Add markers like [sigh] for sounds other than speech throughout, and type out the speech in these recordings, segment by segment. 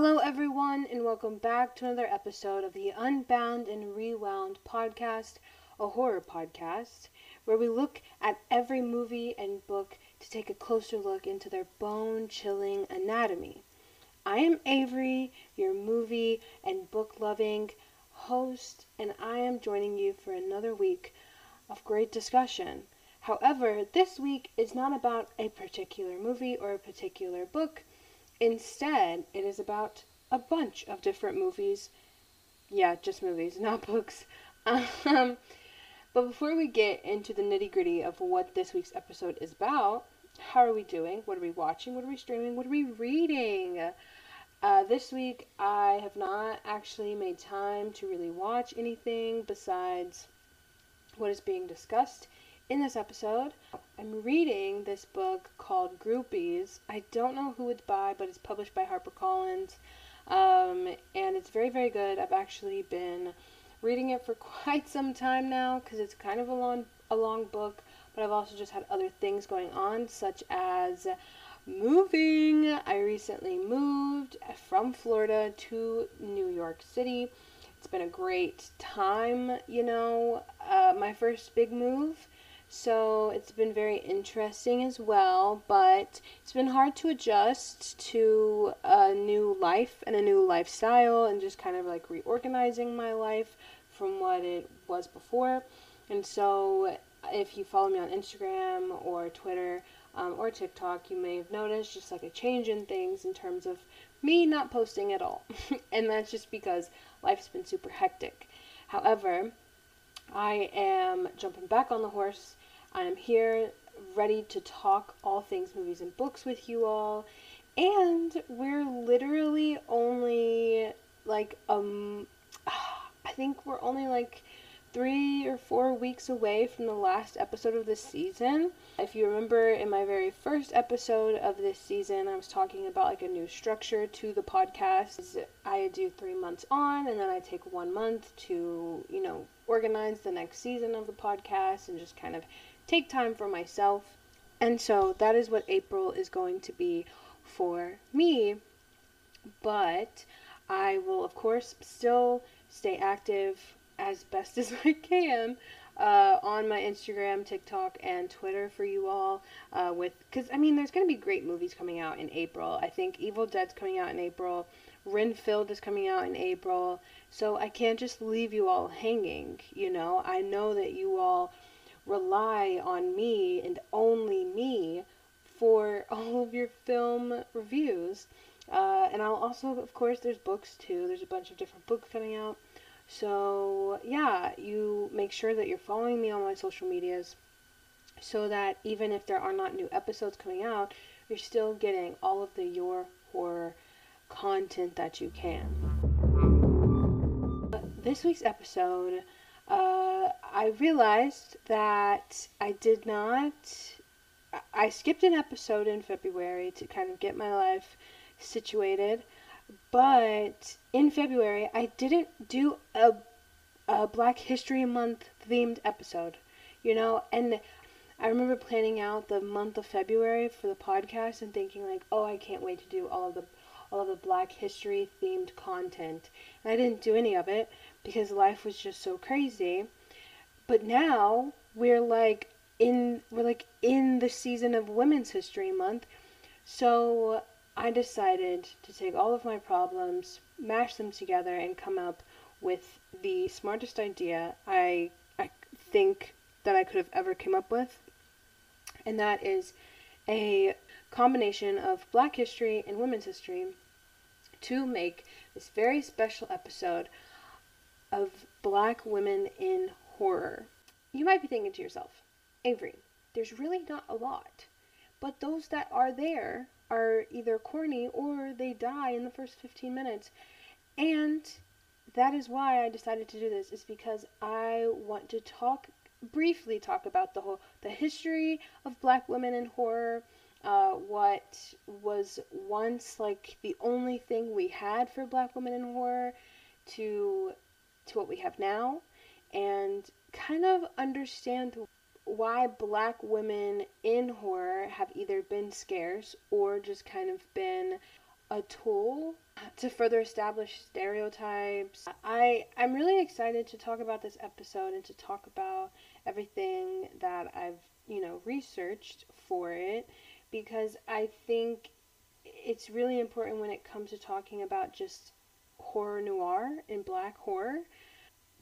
Hello, everyone, and welcome back to another episode of the Unbound and Rewound podcast, a horror podcast, where we look at every movie and book to take a closer look into their bone chilling anatomy. I am Avery, your movie and book loving host, and I am joining you for another week of great discussion. However, this week is not about a particular movie or a particular book Instead, it is about a bunch of different movies. Yeah, just movies, [laughs] not books. Um, but before we get into the nitty gritty of what this week's episode is about, how are we doing? What are we watching? What are we streaming? What are we reading? Uh, this week, I have not actually made time to really watch anything besides what is being discussed in this episode. I'm reading this book called Groupies. I don't know who it's by, but it's published by HarperCollins. Um, and it's very, very good. I've actually been reading it for [laughs] quite some time now because it's kind of a long, a long book, but I've also just had other things going on, such as moving. I recently moved from Florida to New York City. It's been a great time, you know, uh, my first big move so it's been very interesting as well, but it's been hard to adjust to a new life and a new lifestyle and just kind of like reorganizing my life from what it was before. And so if you follow me on Instagram or Twitter um, or TikTok, you may have noticed just like a change in things in terms of me not posting at all. [laughs] and that's just because life's been super hectic. However, I am jumping back on the horse I am here ready to talk all things movies and books with you all. And we're literally only like um [sighs] I think we're only like 3 or 4 weeks away from the last episode of this season. If you remember in my very first episode of this season, I was talking about like a new structure to the podcast. I do 3 months on and then I take 1 month to, you know, organize the next season of the podcast and just kind of take time for myself. And so that is what April is going to be for me. But I will, of course, still stay active as best [laughs] as I can uh, on my Instagram, TikTok, and Twitter for you all. Uh, with because I mean, there's going to be great movies coming out in April. I think Evil Dead's coming out in April. Renfield is coming out in April. So I can't just leave you all hanging. You know, I know that you all rely on me and only me for all of your film reviews. Uh, and I'll also, of course, there's books too. There's a bunch of different books coming out. So, yeah, you make sure that you're following me on my social medias so that even if there are not new episodes coming out, you're still getting all of the Your Horror content that you can. This week's episode uh, I realized that I did not. I skipped an episode in February to kind of get my life situated, but in February I didn't do a, a Black History Month themed episode, you know, and I remember planning out the month of February for the podcast and thinking like, oh, I can't wait to do all of the all of the Black History themed content, and I didn't do any of it because life was just so crazy. But now we're like in we're like in the season of Women's History Month. So I decided to take all of my problems, mash them together and come up with the smartest idea I I think that I could have ever came up with. And that is a combination of black history and women's history to make this very special episode of black women in horror. You might be thinking to yourself, Avery, there's really not a lot. But those that are there are either corny or they die in the first 15 minutes. And that is why I decided to do this is because I want to talk briefly talk about the whole the history of black women in horror uh, what was once like the only thing we had for black women in horror to to what we have now and kind of understand why black women in horror have either been scarce or just kind of been a tool to further establish stereotypes. I I'm really excited to talk about this episode and to talk about everything that I've, you know, researched for it because I think it's really important when it comes to talking about just horror noir and black horror.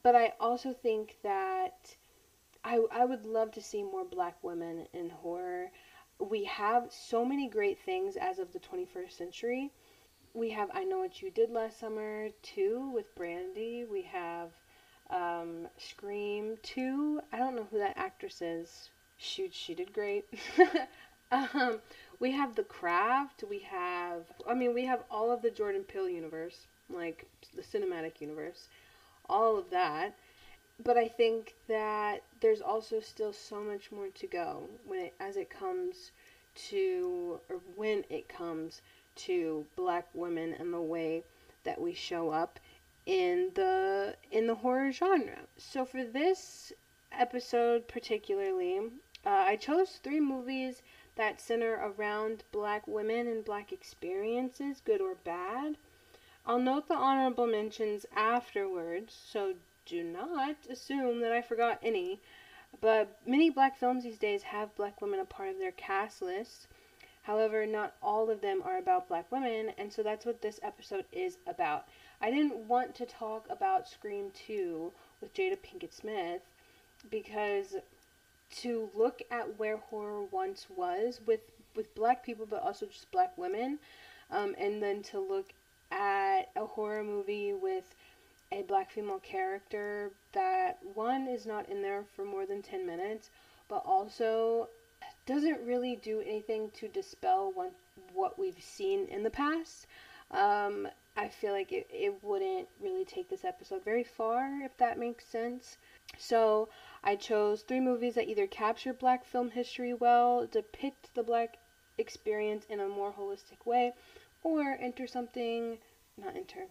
But I also think that I, I would love to see more black women in horror. We have so many great things as of the 21st century. We have I Know What You Did Last Summer 2 with Brandy. We have um, Scream 2. I don't know who that actress is. Shoot, she did great. [laughs] um, we have The Craft. We have, I mean, we have all of the Jordan Peele universe, like the cinematic universe, all of that. But I think that there's also still so much more to go when it, as it comes to, or when it comes to black women and the way that we show up in the in the horror genre. So for this episode particularly, uh, I chose three movies that center around black women and black experiences, good or bad. I'll note the honorable mentions afterwards, so do not assume that I forgot any. But many black films these days have black women a part of their cast list. However, not all of them are about black women, and so that's what this episode is about. I didn't want to talk about Scream 2 with Jada Pinkett Smith because to look at where horror once was with with black people but also just black women um, and then to look at a horror movie with a black female character that one is not in there for more than 10 minutes but also doesn't really do anything to dispel what, what we've seen in the past um, I feel like it, it wouldn't really take this episode very far, if that makes sense. So, I chose three movies that either capture black film history well, depict the black experience in a more holistic way, or enter something, not enter,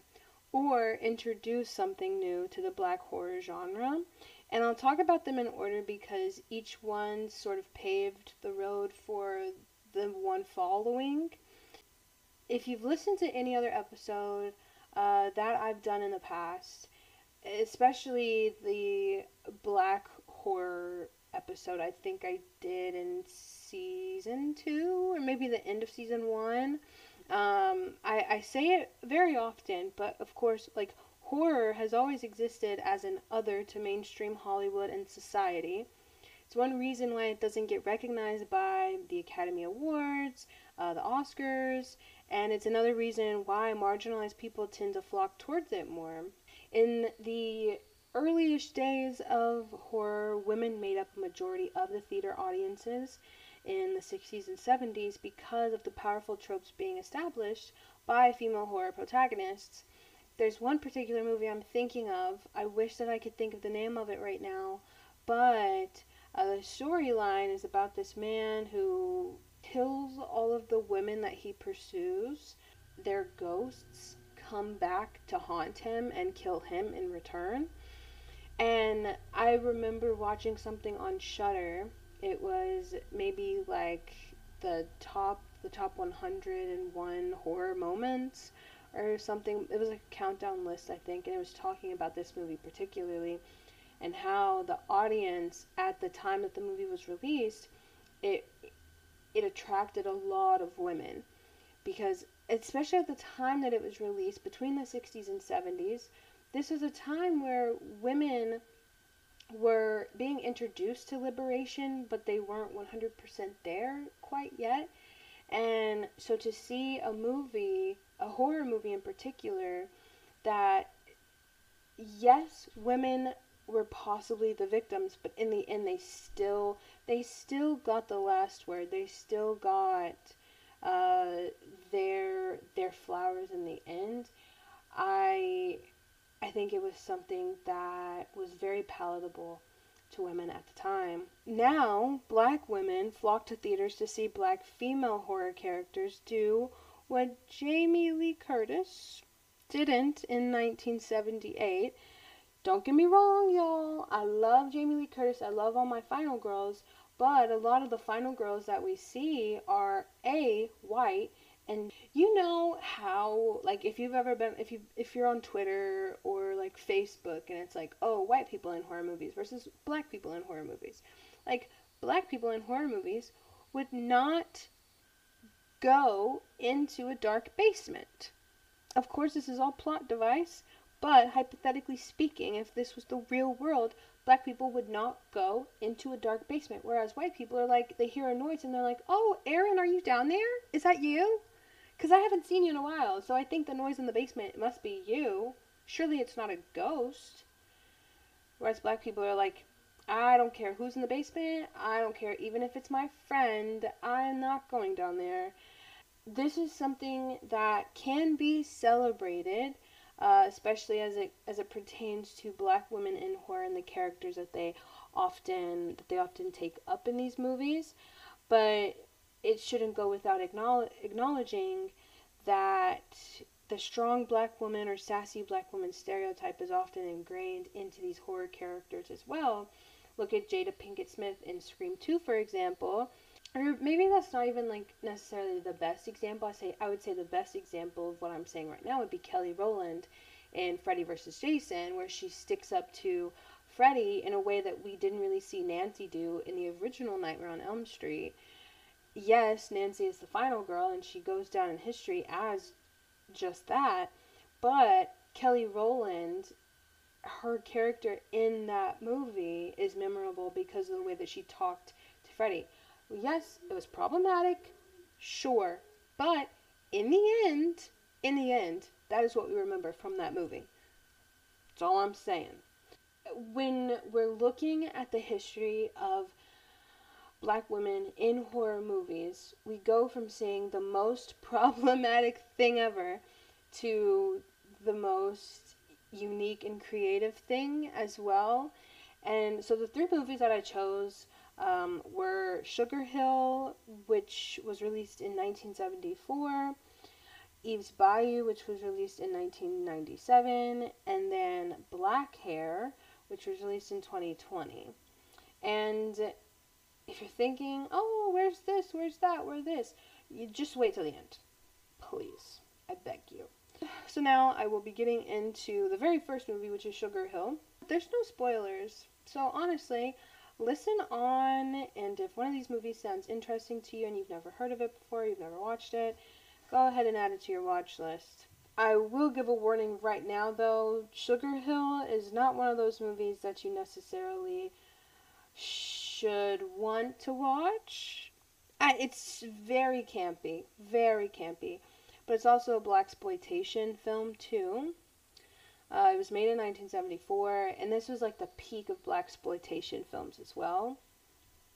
or introduce something new to the black horror genre. And I'll talk about them in order because each one sort of paved the road for the one following if you've listened to any other episode uh, that I've done in the past, especially the black horror episode I think I did in season two or maybe the end of season one. Um, I, I say it very often, but of course, like horror has always existed as an other to mainstream Hollywood and society. It's one reason why it doesn't get recognized by the Academy Awards, uh, the Oscars, and it's another reason why marginalized people tend to flock towards it more. In the earliest days of horror, women made up a majority of the theater audiences in the 60s and 70s because of the powerful tropes being established by female horror protagonists. There's one particular movie I'm thinking of. I wish that I could think of the name of it right now, but uh, the storyline is about this man who kills all of the women that he pursues, They're ghosts come back to haunt him and kill him in return. And I remember watching something on Shudder. It was maybe like the top the top 101 horror moments or something. It was a countdown list, I think, and it was talking about this movie particularly and how the audience at the time that the movie was released, it it attracted a lot of women because especially at the time that it was released between the 60s and 70s this was a time where women were being introduced to liberation but they weren't 100% there quite yet and so to see a movie a horror movie in particular that yes women were possibly the victims, but in the end, they still they still got the last word. They still got uh, their their flowers in the end. I I think it was something that was very palatable to women at the time. Now, black women flock to theaters to see black female horror characters do what Jamie Lee Curtis didn't in 1978 don't get me wrong, y'all. I love Jamie Lee Curtis. I love all my final girls. But a lot of the final girls that we see are A, white, And you know how like if you've ever been if you if you're on Twitter or like Facebook and it's like, "Oh, white people in horror movies versus black people in horror movies." Like black people in horror movies would not go into a dark basement. Of course, this is all plot device, but hypothetically speaking, if this was the real world, black people would not go into a dark basement. Whereas white people are like, they hear a noise and they're like, oh, Aaron, are you down there? Is that you? Because I haven't seen you in a while, so I think the noise in the basement must be you. Surely it's not a ghost. Whereas black people are like, I don't care who's in the basement. I don't care even if it's my friend. I'm not going down there. This is something that can be celebrated uh, especially as it as it pertains to black women in horror and the characters that they often that they often take up in these movies. But it shouldn't go without acknowledging that the strong black woman or sassy black woman stereotype is often ingrained into these horror characters as well. Look at Jada Pinkett Smith in Scream 2, for example or maybe that's not even like necessarily the best example. I say I would say the best example of what I'm saying right now would be Kelly Rowland in Freddy vs. Jason, where she sticks up to Freddy in a way that we didn't really see Nancy do in the original Nightmare on Elm Street. Yes, Nancy is the final girl, and she goes down in history as just that. But Kelly Rowland, her character in that movie is memorable because of the way that she talked to Freddy yes, it was problematic, sure, but in the end, in the end, that is what we remember from that movie. That's all I'm saying. When we're looking at the history of black women in horror movies, we go from seeing the most [laughs] problematic thing ever to the most unique and creative thing as well. And so the three movies that I chose um, were Sugar Hill, which was released in 1974, Eve's Bayou, which was released in 1997, and then Bad Hair, which was released in 2020. And if you're thinking, oh, where's this, where's that, where's this, you just wait till the end. Please. I beg you. So now I will be getting into the very first movie, which is Sugar Hill. There's no spoilers. So honestly, listen on, and if one of these movies sounds interesting to you and you've never heard of it before, you've never watched it, go ahead and add it to your watch list. I will give a warning right now though Sugar Hill is not one of those movies that you necessarily should want to watch. It's very campy, very campy, but it's also a blaxploitation film too. Uh, it was made in 1974, and this was like the peak of blaxploitation films as well.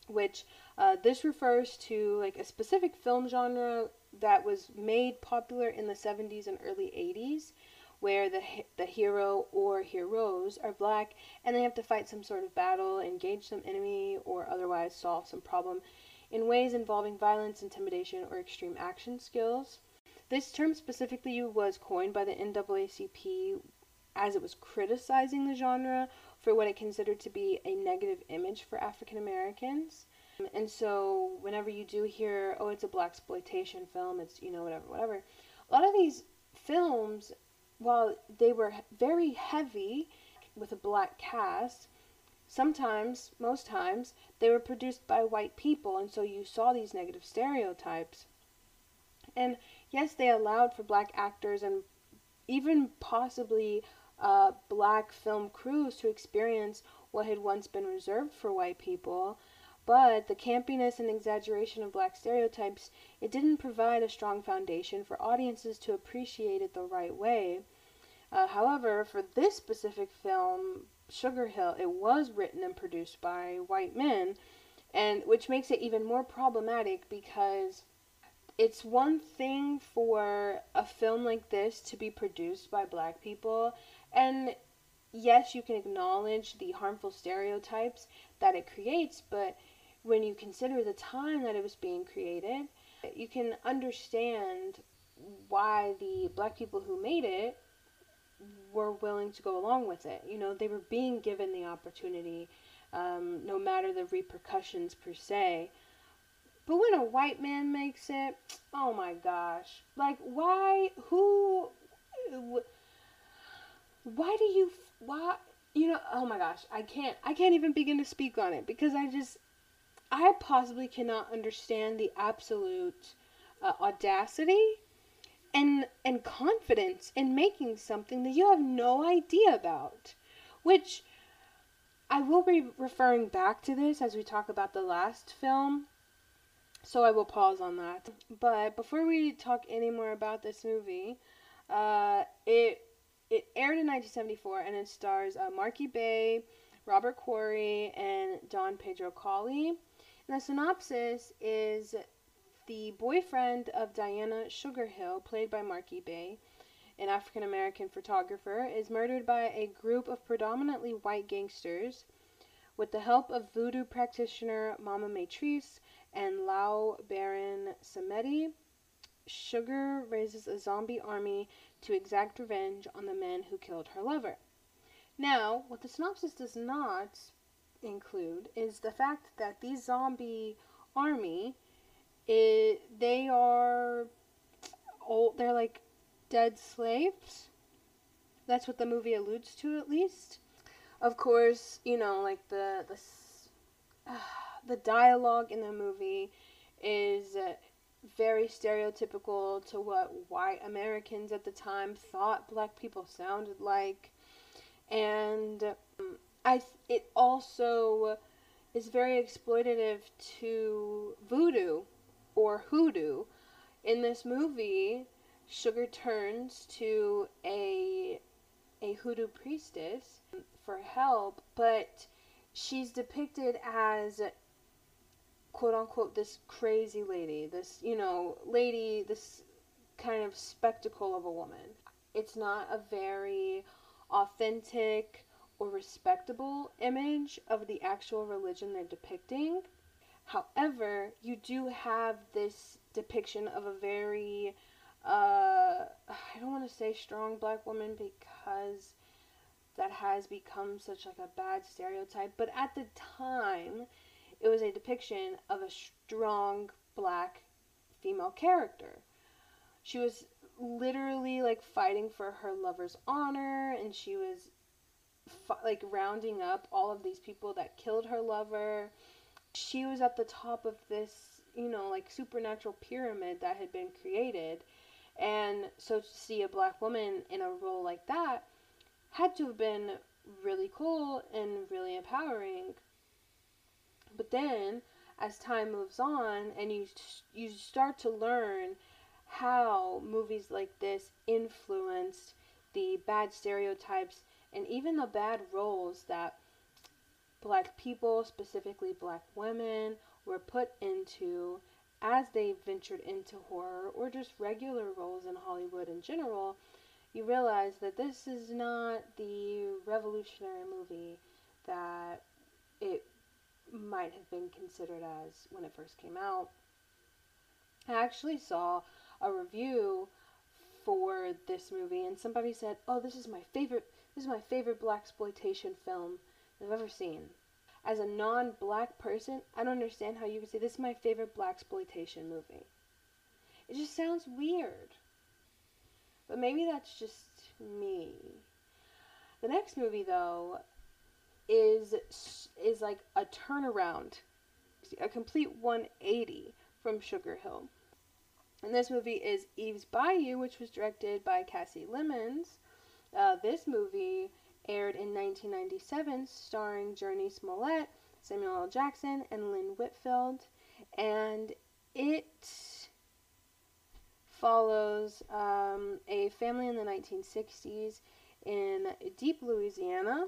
Which uh, this refers to like a specific film genre that was made popular in the 70s and early 80s, where the the hero or heroes are black and they have to fight some sort of battle, engage some enemy, or otherwise solve some problem in ways involving violence, intimidation, or extreme action skills. This term specifically was coined by the NAACP as it was criticizing the genre for what it considered to be a negative image for African Americans. And so, whenever you do hear, oh, it's a blaxploitation film, it's, you know, whatever, whatever, a lot of these films, while they were very heavy with a black cast, sometimes, most times, they were produced by white people, and so you saw these negative stereotypes. And yes, they allowed for black actors and even possibly uh, black film crews to experience what had once been reserved for white people. But the campiness and exaggeration of black stereotypes, it didn't provide a strong foundation for audiences to appreciate it the right way. Uh, however, for this specific film, Sugar Hill, it was written and produced by white men, and which makes it even more problematic because it's one thing for a film like this to be produced by black people and yes, you can acknowledge the harmful stereotypes that it creates, but when you consider the time that it was being created, you can understand why the black people who made it were willing to go along with it. You know, they were being given the opportunity, um, no matter the repercussions per se. But when a white man makes it, oh my gosh. Like, why? Who? Why do you. Why? You know, oh my gosh. I can't. I can't even begin to speak on it because I just. I possibly cannot understand the absolute uh, audacity and and confidence in making something that you have no idea about which I will be referring back to this as we talk about the last film so I will pause on that but before we talk any more about this movie uh, it it aired in 1974 and it stars uh, Marky Bey Robert Quarry and Don Pedro Colley and the synopsis is the boyfriend of Diana Sugar Hill, played by Marky Bey, an African American photographer, is murdered by a group of predominantly white gangsters. With the help of voodoo practitioner Mama Maitresse and Loa Baron Samedi, Sugar raises a zombie army to exact revenge on the men who killed her lover. Now, what the synopsis does not include is the fact that these zombie army it they are old they're like dead slaves that's what the movie alludes to at least of course you know like the the uh, [sighs] the dialogue in the movie is uh, very stereotypical to what white Americans at the time thought black people sounded like and um, I it also is very exploitative to voodoo or hoodoo. In this movie, Sugar turns to a a hoodoo priestess for help, but she's depicted as quote unquote this crazy lady, this, you know, lady, this kind of spectacle of a woman. It's not a very authentic or respectable image of the actual religion they're depicting. However, you do have this depiction of a very, uh, I don't want to say strong black woman because that has become such like a bad stereotype, but at the time, it was a depiction of a strong black female character. She was literally like fighting for her lover's honor and she was like rounding up all of these people that killed her lover she was at the top of this, you know, like supernatural pyramid that had been created. And so to see a black woman in a role like that had to have been really cool and really empowering. But then, as time moves on and you you start to learn how movies like this influenced the bad stereotypes and even the bad roles that black people, specifically black women, were put into as they ventured into horror or just regular roles in Hollywood in general, you realize that this is not the revolutionary movie that it might have been considered as when it first came out. I actually saw a review for this movie and somebody said, "Oh, this is my favorite this is my favorite blaxploitation film I've ever seen. As a non black person, I don't understand how you could say this is my favorite blaxploitation movie. It just sounds weird. But maybe that's just me. The next movie though is is like a turnaround, a complete 180 from Sugar Hill. And this movie is Eve's Bayou, which was directed by Kasi Lemmons. Uh, this movie aired in 1997, starring Jurnee Smollett, Samuel L. Jackson, and Lynn Whitfield. And it follows um, a family in the 1960s in deep Louisiana.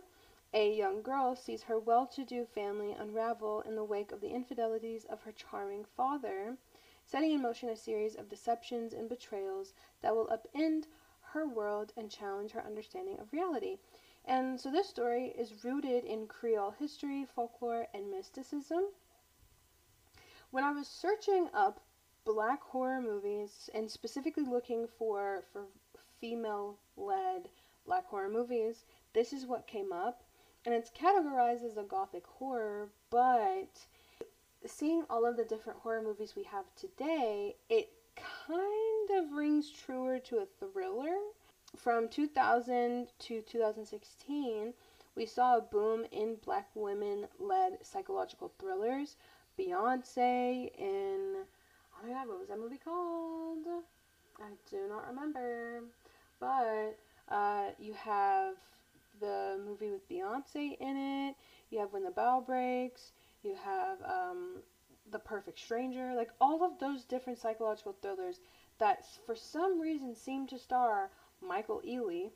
A young girl sees her well to do family unravel in the wake of the infidelities of her charming father, setting in motion a series of deceptions and betrayals that will upend her world and challenge her understanding of reality. And so this story is rooted in Creole history, folklore, and mysticism. When I was searching up black horror movies and specifically looking for for female-led black horror movies, this is what came up. And it's categorized as a gothic horror, but seeing all of the different horror movies we have today, it kind of rings truer to a thriller. From 2000 to 2016, we saw a boom in black women led psychological thrillers. Beyonce in, oh my god, what was that movie called? I do not remember. But uh, you have the movie with Beyonce in it, you have When the Bough Breaks, you have um, The Perfect Stranger, like all of those different psychological thrillers that for some reason seem to star Michael Ealy.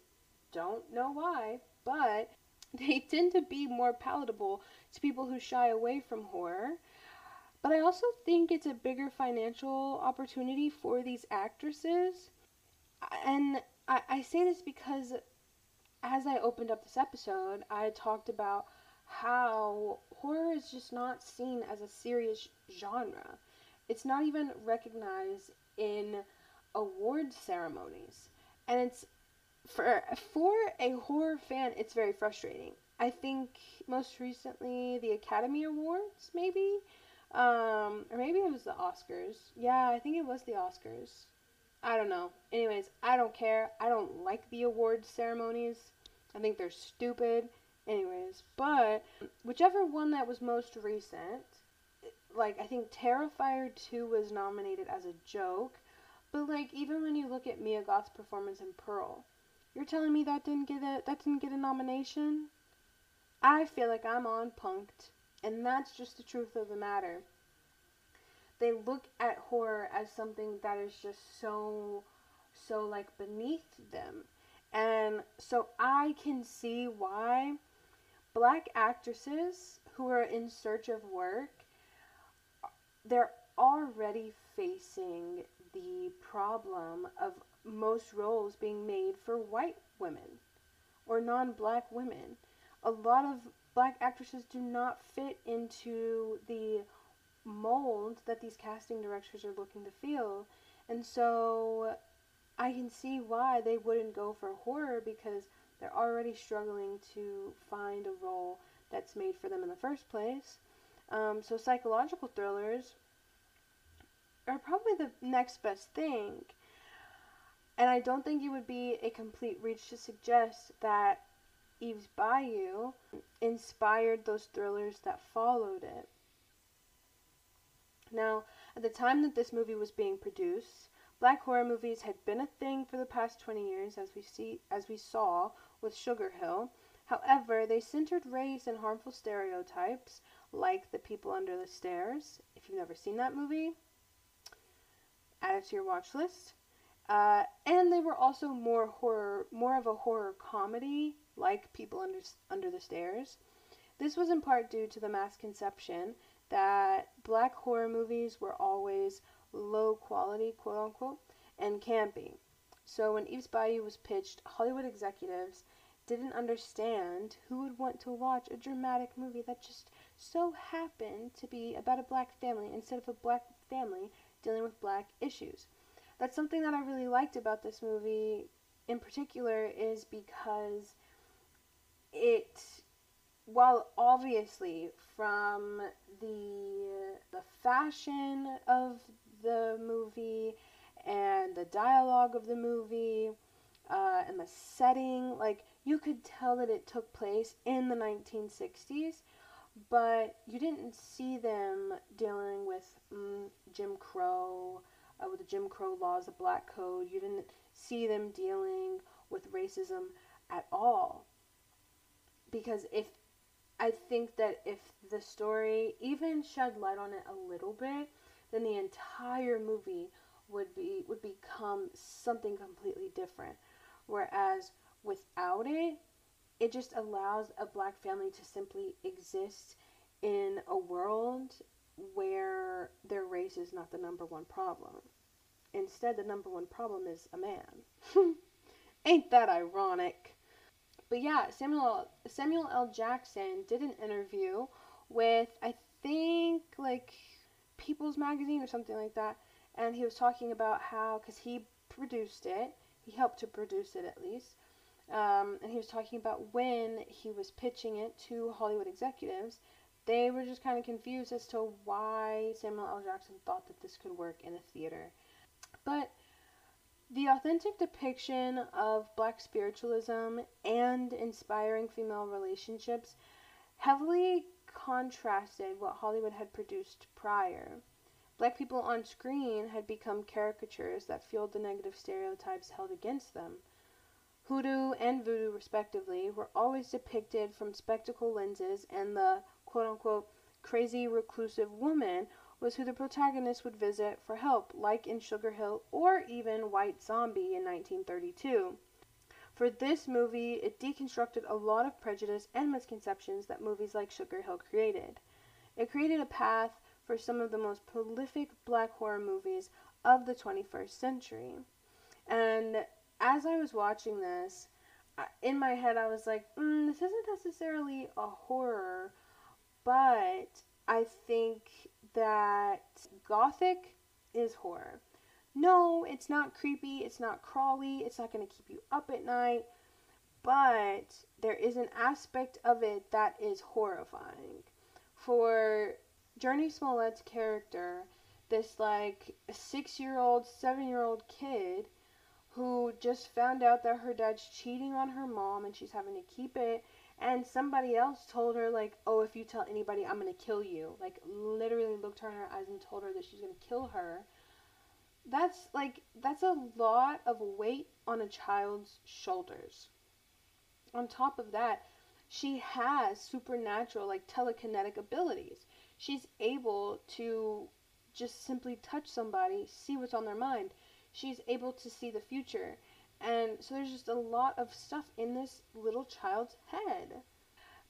Don't know why, but [laughs] they tend to be more palatable to people who shy away from horror. But I also think it's a bigger financial opportunity for these actresses. And I, I say this because as I opened up this episode, I talked about how horror is just not seen as a serious genre. It's not even recognized in award ceremonies. And it's for for a horror fan, it's very frustrating. I think most recently the Academy Awards, maybe, um, or maybe it was the Oscars. Yeah, I think it was the Oscars. I don't know. Anyways, I don't care. I don't like the award ceremonies. I think they're stupid. Anyways, but whichever one that was most recent, like I think Terrifier 2 was nominated as a joke, but like even when you look at Mia Goth's performance in Pearl, you're telling me that didn't get a that didn't get a nomination? I feel like I'm on punked, and that's just the truth of the matter. They look at horror as something that is just so so like beneath them. And so I can see why black actresses who are in search of work they're already facing the problem of most roles being made for white women or non-black women. A lot of black actresses do not fit into the mold that these casting directors are looking to fill. And so I can see why they wouldn't go for horror because they're already struggling to find a role that's made for them in the first place. Um, so psychological thrillers are probably the next best thing. And I don't think it would be a complete reach to suggest that Eve's Bayou inspired those thrillers that followed it. Now, at the time that this movie was being produced, black horror movies had been a thing for the past 20 years as we see as we saw with Sugar Hill. However, they centered race and harmful stereotypes like The People Under the Stairs. If you've never seen that movie, add it to your watch list. Uh, and they were also more horror, more of a horror comedy, like People Under Under the Stairs. This was in part due to the mass conception that black horror movies were always low quality, quote unquote, and campy. So when Eve's Bayou was pitched, Hollywood executives didn't understand who would want to watch a dramatic movie that just so happened to be about a black family instead of a black family dealing with black issues. That's something that I really liked about this movie in particular is because it while obviously from the the fashion of the movie and the dialogue of the movie uh, and the setting like you could tell that it took place in the 1960s, but you didn't see them dealing with mm, Jim Crow, uh, with the Jim Crow laws, the Black Code. You didn't see them dealing with racism at all. Because if I think that if the story even shed light on it a little bit, then the entire movie would be would become something completely different. Whereas without it, it just allows a black family to simply exist in a world where their race is not the number one problem. Instead, the number one problem is a man. [laughs] Ain't that ironic? But yeah, Samuel Samuel L. Jackson did an interview with I think like People's Magazine or something like that, and he was talking about how because he produced it, he helped to produce it at least, um, and he was talking about when he was pitching it to Hollywood executives they were just kind of confused as to why Samuel L. Jackson thought that this could work in a theater. But the authentic depiction of black spiritualism and inspiring female relationships heavily contrasted what Hollywood had produced prior. Black people on screen had become caricatures that fueled the negative stereotypes held against them. Hoodoo and voodoo, respectively, were always depicted from spectacle lenses, and the quote unquote crazy reclusive woman was who the protagonist would visit for help, like in Sugar Hill or even White Zombie in 1932. For this movie, it deconstructed a lot of prejudice and misconceptions that movies like Sugar Hill created. It created a path for some of the most prolific black horror movies of the 21st century. And as I was watching this, in my head I was like, mm, this isn't necessarily a horror, but I think that gothic is horror. No, it's not creepy, it's not crawly, it's not going to keep you up at night, but there is an aspect of it that is horrifying. For Jurnee Smollett's character, this like six year old, seven year old kid who just found out that her dad's cheating on her mom and she's having to keep it and somebody else told her like oh if you tell anybody i'm gonna kill you like literally looked her in her eyes and told her that she's gonna kill her that's like that's a lot of weight on a child's shoulders on top of that she has supernatural like telekinetic abilities she's able to just simply touch somebody see what's on their mind she's able to see the future and so there's just a lot of stuff in this little child's head.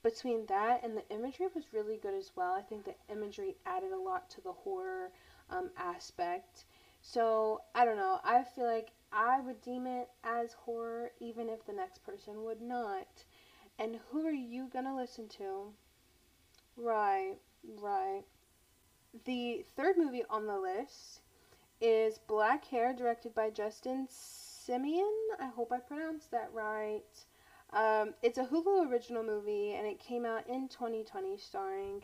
Between that and the imagery was really good as well. I think the imagery added a lot to the horror um, aspect. So I don't know. I feel like I would deem it as horror even if the next person would not. And who are you gonna listen to? Right, right. The third movie on the list is Bad Hair, directed by Justin Simien. I hope I pronounced that right. Um, it's a Hulu original movie, and it came out in 2020, starring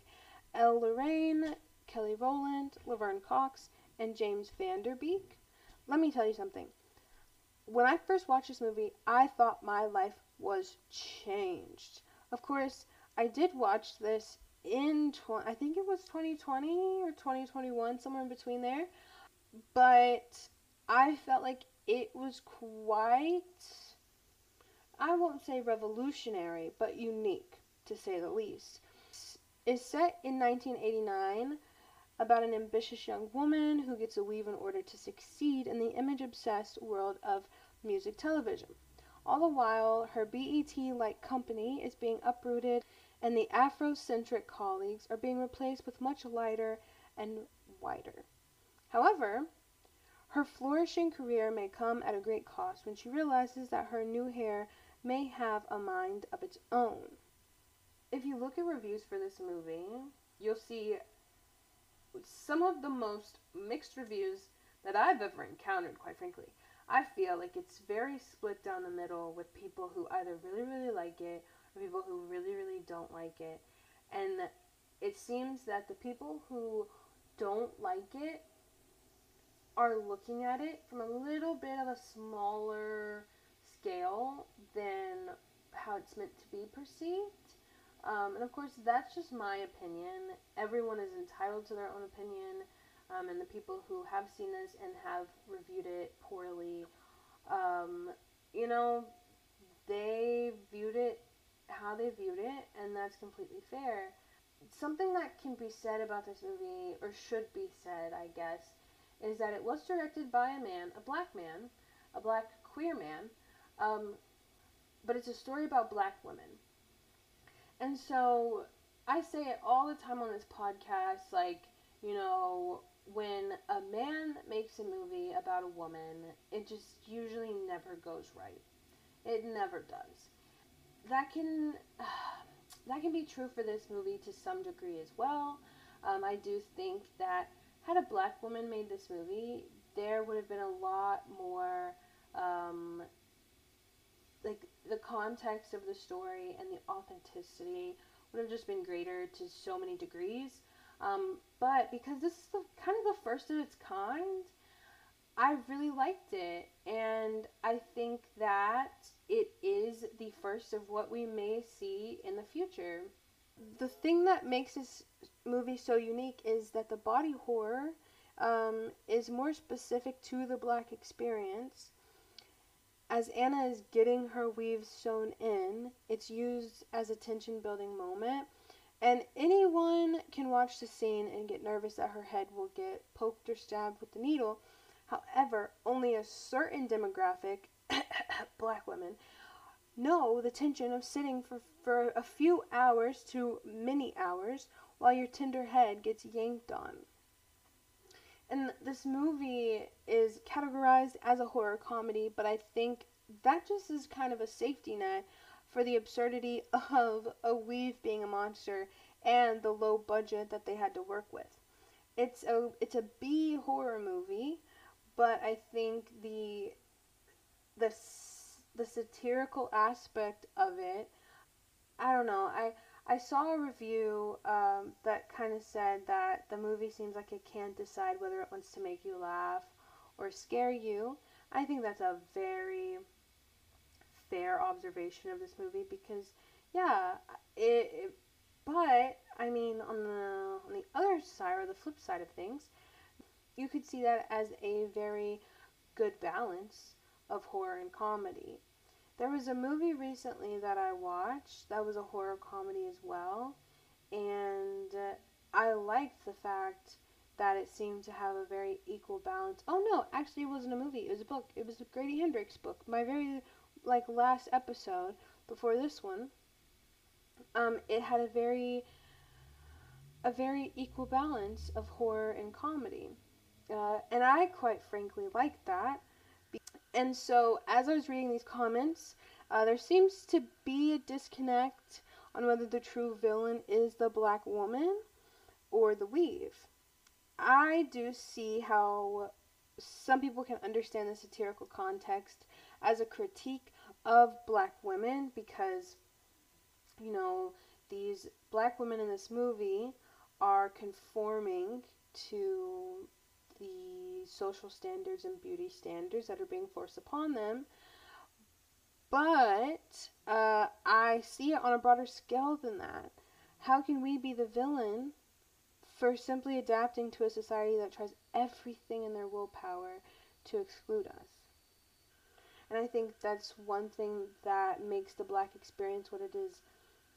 Elle Lorraine, Kelly Rowland, Laverne Cox, and James Van Der Beek. Let me tell you something. When I first watched this movie, I thought my life was changed. Of course, I did watch this in tw- I think it was 2020 or 2021, somewhere in between there. But I felt like it was quite, I won't say revolutionary, but unique, to say the least. It's set in 1989 about an ambitious young woman who gets a weave in order to succeed in the image obsessed world of music television. All the while, her BET like company is being uprooted, and the Afrocentric colleagues are being replaced with much lighter and whiter. However, her flourishing career may come at a great cost when she realizes that her new hair may have a mind of its own. If you look at reviews for this movie, you'll see some of the most mixed reviews that I've ever encountered, quite frankly. I feel like it's very split down the middle with people who either really, really like it or people who really, really don't like it. And it seems that the people who don't like it are looking at it from a little bit of a smaller scale than how it's meant to be perceived. Um, and of course, that's just my opinion. Everyone is entitled to their own opinion. Um, and the people who have seen this and have reviewed it poorly, um, you know, they viewed it how they viewed it, and that's completely fair. Something that can be said about this movie, or should be said, I guess, is that it was directed by a man, a black man, a black queer man, um, but it's a story about black women. And so I say it all the time on this podcast, like, you know, when a man makes a movie about a woman, it just usually never goes right. It never does. That can uh, [sighs] that can be true for this movie to some degree as well. Um, I do think that had a black woman made this movie, there would have been a lot more, um, like, the context of the story and the authenticity would have just been greater to so many degrees. Um, but because this is the, kind of the first of its kind, I really liked it, and I think that it is the first of what we may see in the future. The thing that makes this movie so unique is that the body horror um, is more specific to the black experience. As Anna is getting her weave sewn in, it's used as a tension building moment. And anyone can watch the scene and get nervous that her head will get poked or stabbed with the needle. However, only a certain demographic, [coughs] black women, know the tension of sitting for, for a few hours to many hours while your tender head gets yanked on. And this movie is categorized as a horror comedy, but I think that just is kind of a safety net for the absurdity [laughs] of a weave being a monster and the low budget that they had to work with. It's a it's a B horror movie, but I think the the the satirical aspect of it, I don't know. I I saw a review um, that kind of said that the movie seems like it can't decide whether it wants to make you laugh or scare you. I think that's a very fair observation of this movie because, yeah, it, it but I mean, on the on the other side or the flip side of things, you could see that as a very good balance of horror and comedy. There was a movie recently that I watched that was a horror comedy as well, and uh, I liked the fact that it seemed to have a very equal balance. Oh no, actually it wasn't a movie, it was a book. It was Grady Hendrix book. My very like last episode before this one. Um, it had a very a very equal balance of horror and comedy. Uh, and I quite frankly liked that and so, as I was reading these comments, uh, there seems to be a disconnect on whether the true villain is the black woman or the weave. I do see how some people can understand the satirical context as a critique of black women because, you know, these black women in this movie are conforming to the social standards and beauty standards that are being forced upon them. But uh, I see it on a broader scale than that. How can we be the villain for simply adapting to a society that tries everything in their willpower to exclude us? And I think that's one thing that makes the black experience what it is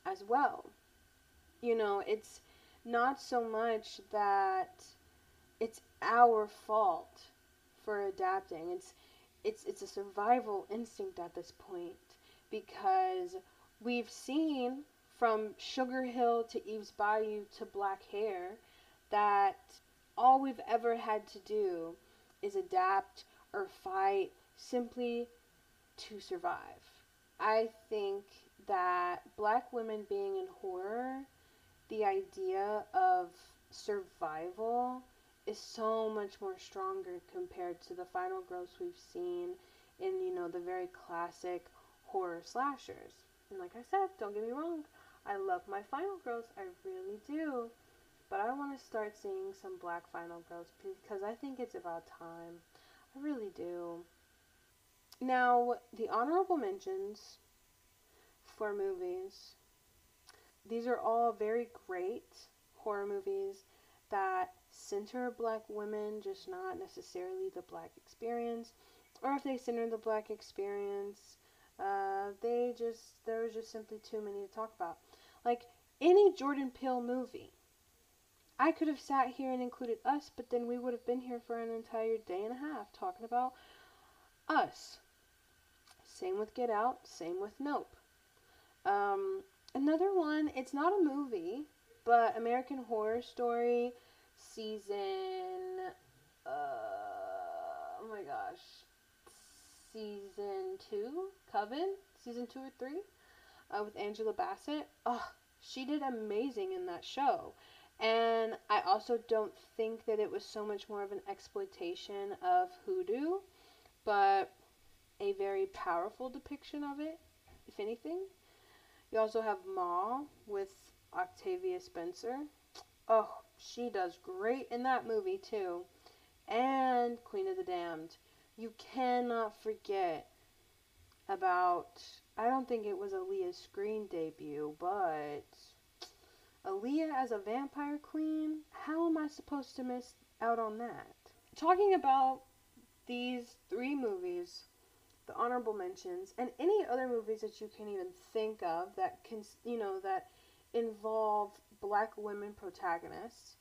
as well. You know, it's not so much that it's our fault for adapting. It's it's it's a survival instinct at this point because we've seen from Sugar Hill to Eve's Bayou to Bad Hair that all we've ever had to do is adapt or fight simply to survive. I think that black women being in horror, the idea of survival is so much more stronger compared to the final girls we've seen in, you know, the very classic horror slashers. And like I said, don't get me wrong, I love my final girls, I really do. But I want to start seeing some black final girls because I think it's about time. I really do. Now, the honorable mentions for movies. These are all very great horror movies that center black women, just not necessarily the black experience. Or if they center the black experience, uh, they just, there was just simply too many to talk about. Like any Jordan Peele movie. I could have sat here and included us, but then we would have been here for an entire day and a half talking about us. Same with Get Out, same with Nope. Um, another one, it's not a movie, but American Horror Story season, uh, oh my gosh, season two, Coven, season two or three, uh, with Angela Bassett. Oh, she did amazing in that show. And I also don't think that it was so much more of an exploitation of hoodoo, but a very powerful depiction of it, if anything. You also have Ma with Octavia Spencer. Oh, she does great in that movie too. And Queen of the Damned. You cannot forget about I don't think it was Aaliyah's screen debut, but Aaliyah as a vampire queen, how am I supposed to miss out on that? Talking about these three movies, the honorable mentions, and any other movies that you can even think of that can, you know, that involve black women protagonists.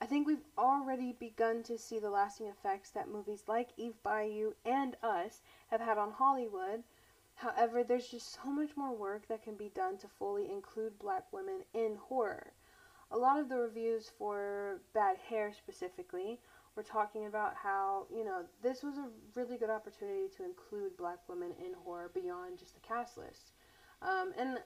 I think we've already begun to see the lasting effects that movies like Eve Bayou and Us have had on Hollywood. However, there's just so much more work that can be done to fully include black women in horror. A lot of the reviews for Bad Hair specifically were talking about how, you know, this was a really good opportunity to include black women in horror beyond just the cast list. Um, and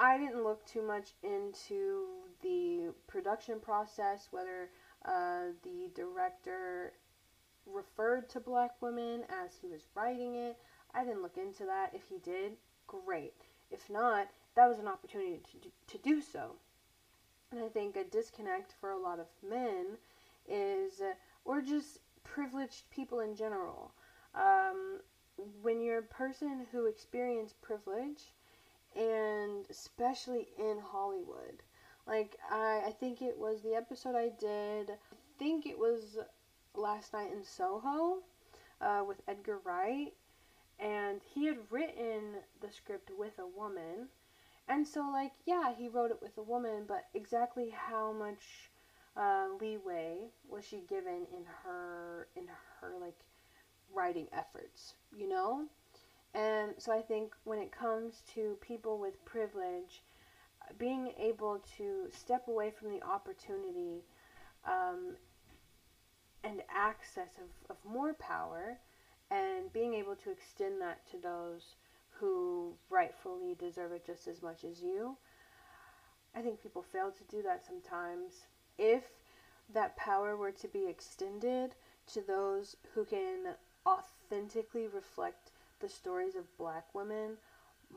I didn't look too much into the production process, whether uh, the director referred to black women as he was writing it. I didn't look into that. If he did, great. If not, that was an opportunity to to do so. And I think a disconnect for a lot of men is, uh, or just privileged people in general. Um, when you're a person who experienced privilege, and especially in Hollywood, like I, I think it was the episode I did. I think it was last night in Soho uh, with Edgar Wright, and he had written the script with a woman, and so like yeah, he wrote it with a woman, but exactly how much uh, leeway was she given in her in her like writing efforts, you know? And so I think when it comes to people with privilege, being able to step away from the opportunity um, and access of, of more power and being able to extend that to those who rightfully deserve it just as much as you. I think people fail to do that sometimes. If that power were to be extended to those who can authentically reflect the stories of black women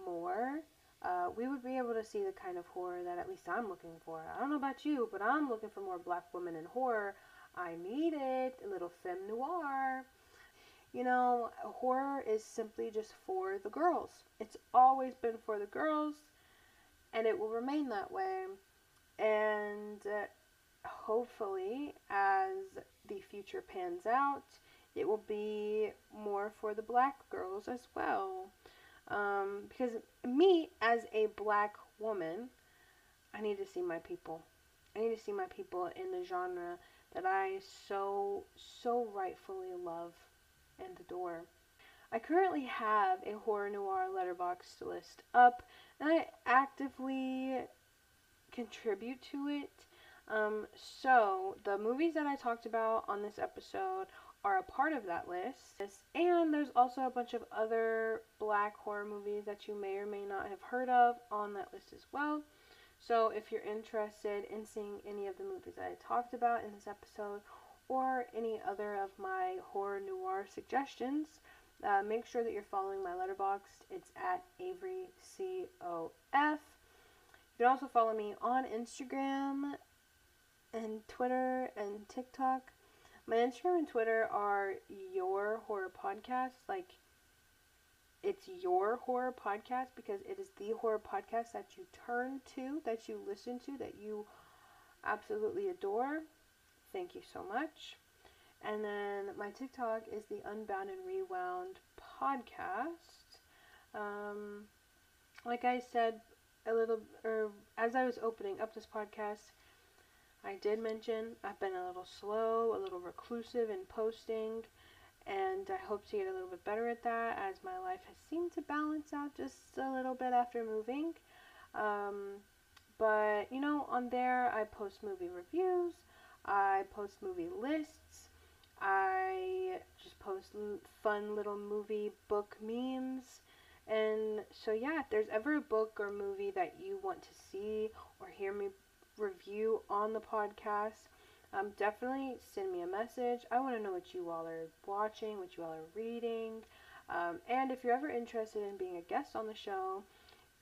more, uh, we would be able to see the kind of horror that at least I'm looking for. I don't know about you, but I'm looking for more black women in horror. I need it. A little femme noir. You know, horror is simply just for the girls. It's always been for the girls, and it will remain that way. And uh, hopefully, as the future pans out, it will be more for the black girls as well. Um, because me, as a black woman, I need to see my people. I need to see my people in the genre that I so, so rightfully love and adore. I currently have a horror noir Letterboxd list up, and I actively contribute to it. Um, so, the movies that I talked about on this episode are a part of that list. And there's also a bunch of other black horror movies that you may or may not have heard of on that list as well. So if you're interested in seeing any of the movies that I talked about in this episode or any other of my horror noir suggestions, uh, make sure that you're following my Letterboxd. It's at Avery COF. You can also follow me on Instagram and Twitter and TikTok my Instagram and Twitter are your horror podcast. Like, it's your horror podcast because it is the horror podcast that you turn to, that you listen to, that you absolutely adore. Thank you so much. And then my TikTok is the Unbound and Rewound podcast. Um, like I said a little, or as I was opening up this podcast, I did mention I've been a little slow, a little reclusive in posting, and I hope to get a little bit better at that as my life has seemed to balance out just a little bit after moving. Um, but you know, on there I post movie reviews, I post movie lists, I just post fun little movie book memes. And so, yeah, if there's ever a book or movie that you want to see or hear me review on the podcast, um, definitely send me a message. I want to know what you all are watching, what you all are reading. Um, and if you're ever interested in being a guest on the show,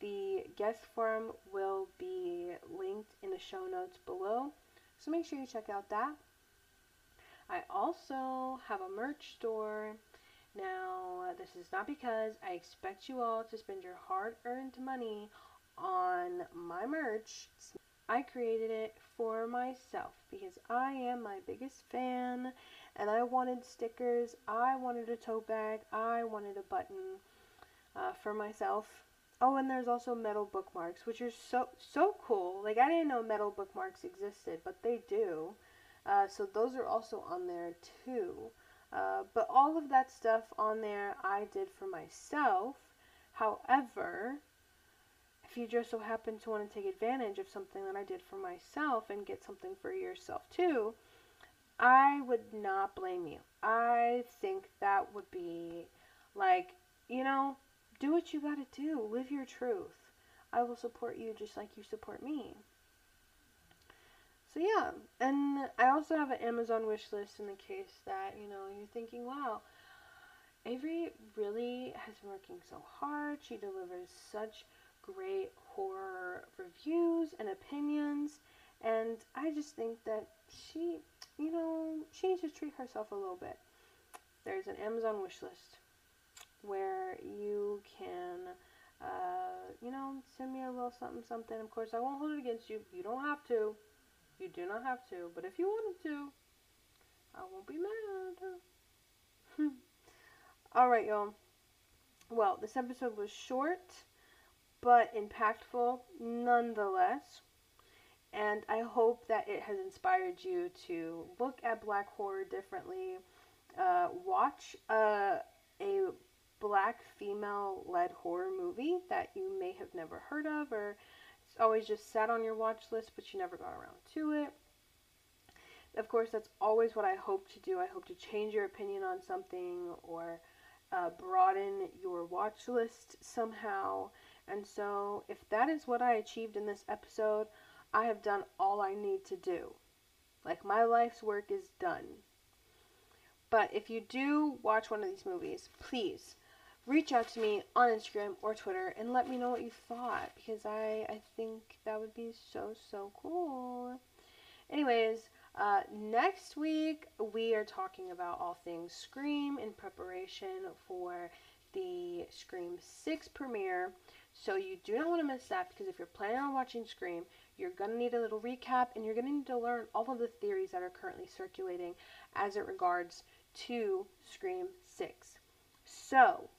The guest form will be linked in the show notes below, so make sure you check out that. I also have a merch store. Now, this is not because I expect you all to spend your hard earned money on my merch. I created it for myself because I am my biggest fan and I wanted stickers, I wanted a tote bag, I wanted a button uh, for myself. Oh, and there's also metal bookmarks, which are so so cool. Like I didn't know metal bookmarks existed, but they do. Uh, so those are also on there too. Uh, but all of that stuff on there I did for myself. However, if you just so happen to want to take advantage of something that I did for myself and get something for yourself too, I would not blame you. I think that would be like, you know, do what you gotta do. Live your truth. I will support you just like you support me. So yeah, and I also have an Amazon wish list in the case that, you know, you're thinking, wow, Avery really has been working so hard. She delivers such great horror reviews and opinions. And I just think that she, you know, she needs to treat herself a little bit. There's an Amazon wish list where you can, uh, you know, send me a little something, something. Of course, I won't hold it against you. You don't have to. You do not have to. But if you wanted to, I won't be mad. [laughs] Alright, y'all. Well, this episode was short but impactful nonetheless. And I hope that it has inspired you to look at black horror differently, uh, watch uh, a black female led horror movie that you may have never heard of, or it's always just sat on your watch list but you never got around to it. Of course, that's always what I hope to do. I hope to change your opinion on something or uh, broaden your watch list somehow. And so, if that is what I achieved in this episode, I have done all I need to do. Like, my life's work is done. But if you do watch one of these movies, please reach out to me on Instagram or Twitter and let me know what you thought because I, I think that would be so, so cool. Anyways, uh, next week we are talking about all things Scream in preparation for the Scream 6 premiere. So you do not want to miss that because if you're planning on watching Scream, you're going to need a little recap and you're going to need to learn all of the theories that are currently circulating as it regards to Scream 6. So,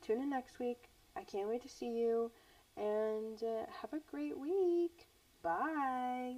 tune in next week. I can't wait to see you and uh, have a great week. Bye.